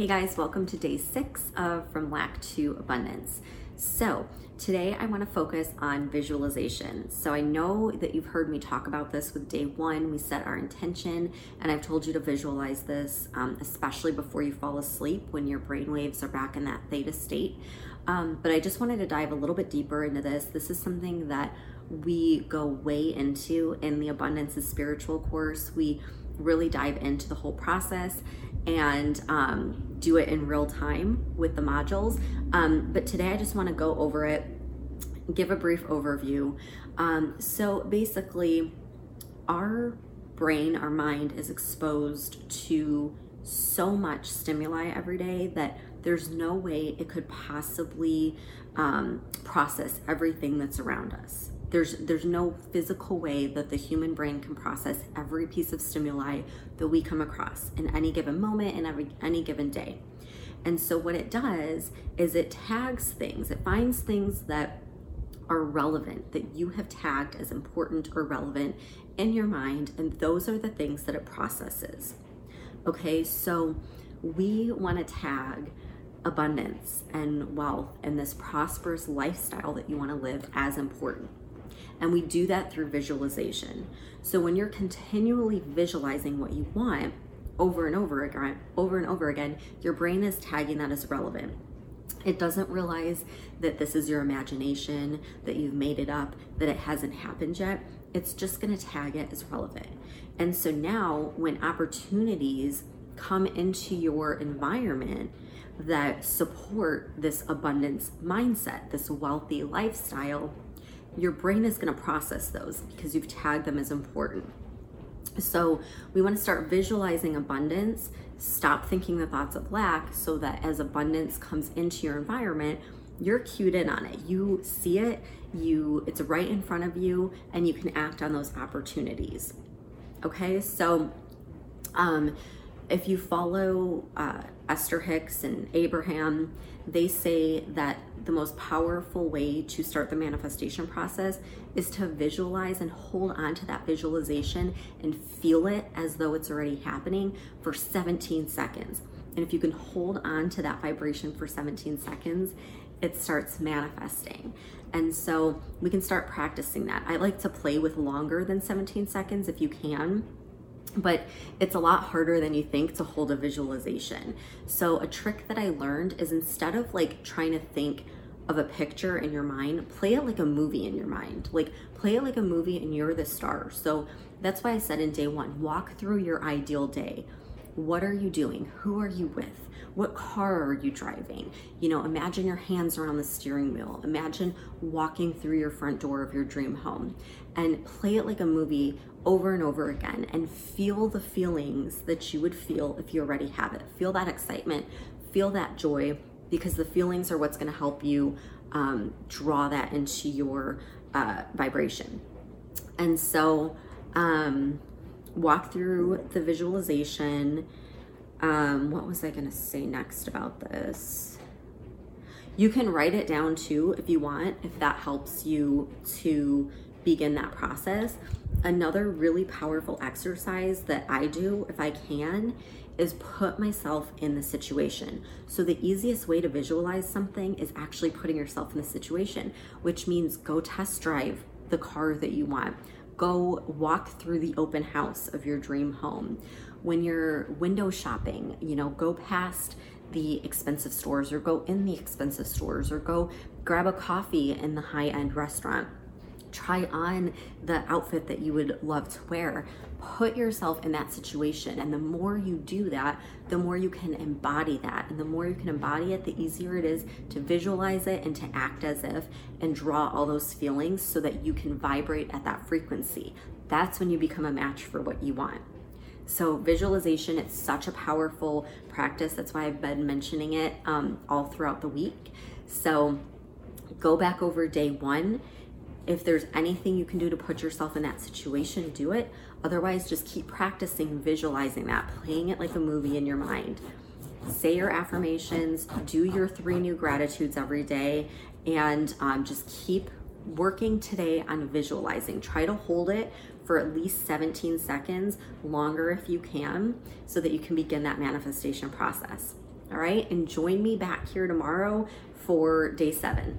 Hey guys, welcome to day six of From Lack to Abundance. So, today I want to focus on visualization. So, I know that you've heard me talk about this with day one. We set our intention, and I've told you to visualize this, um, especially before you fall asleep when your brain waves are back in that theta state. Um, but I just wanted to dive a little bit deeper into this. This is something that we go way into in the Abundance is Spiritual course. We really dive into the whole process and um, do it in real time with the modules. Um, but today I just want to go over it, give a brief overview. Um, so basically, our brain, our mind is exposed to so much stimuli every day that there's no way it could possibly um, process everything that's around us there's there's no physical way that the human brain can process every piece of stimuli that we come across in any given moment in every any given day. And so what it does is it tags things it finds things that are relevant that you have tagged as important or relevant in your mind and those are the things that it processes. Okay so we want to tag abundance and wealth and this prosperous lifestyle that you want to live as important and we do that through visualization. So when you're continually visualizing what you want over and over again, over and over again, your brain is tagging that as relevant. It doesn't realize that this is your imagination, that you've made it up, that it hasn't happened yet. It's just going to tag it as relevant. And so now, when opportunities come into your environment that support this abundance mindset, this wealthy lifestyle, your brain is going to process those because you've tagged them as important. So we want to start visualizing abundance, stop thinking the thoughts of lack so that as abundance comes into your environment, you're cued in on it. You see it, you it's right in front of you and you can act on those opportunities. Okay? So um if you follow uh, Esther Hicks and Abraham, they say that the most powerful way to start the manifestation process is to visualize and hold on to that visualization and feel it as though it's already happening for 17 seconds. And if you can hold on to that vibration for 17 seconds, it starts manifesting. And so we can start practicing that. I like to play with longer than 17 seconds if you can but it's a lot harder than you think to hold a visualization. So, a trick that I learned is instead of like trying to think of a picture in your mind, play it like a movie in your mind. Like, play it like a movie and you're the star. So, that's why I said in day one walk through your ideal day. What are you doing? Who are you with? What car are you driving? You know, imagine your hands are on the steering wheel. Imagine walking through your front door of your dream home and play it like a movie over and over again and feel the feelings that you would feel if you already have it. Feel that excitement, feel that joy, because the feelings are what's going to help you um, draw that into your uh, vibration. And so, um, walk through the visualization. Um, what was I going to say next about this? You can write it down too if you want, if that helps you to begin that process. Another really powerful exercise that I do, if I can, is put myself in the situation. So, the easiest way to visualize something is actually putting yourself in the situation, which means go test drive the car that you want, go walk through the open house of your dream home. When you're window shopping, you know, go past the expensive stores or go in the expensive stores or go grab a coffee in the high end restaurant try on the outfit that you would love to wear. Put yourself in that situation. And the more you do that, the more you can embody that. And the more you can embody it, the easier it is to visualize it and to act as if and draw all those feelings so that you can vibrate at that frequency. That's when you become a match for what you want. So, visualization, it's such a powerful practice. That's why I've been mentioning it um, all throughout the week. So, go back over day one. If there's anything you can do to put yourself in that situation, do it. Otherwise, just keep practicing visualizing that, playing it like a movie in your mind. Say your affirmations, do your three new gratitudes every day, and um, just keep working today on visualizing. Try to hold it for at least 17 seconds, longer if you can, so that you can begin that manifestation process. All right, and join me back here tomorrow for day seven.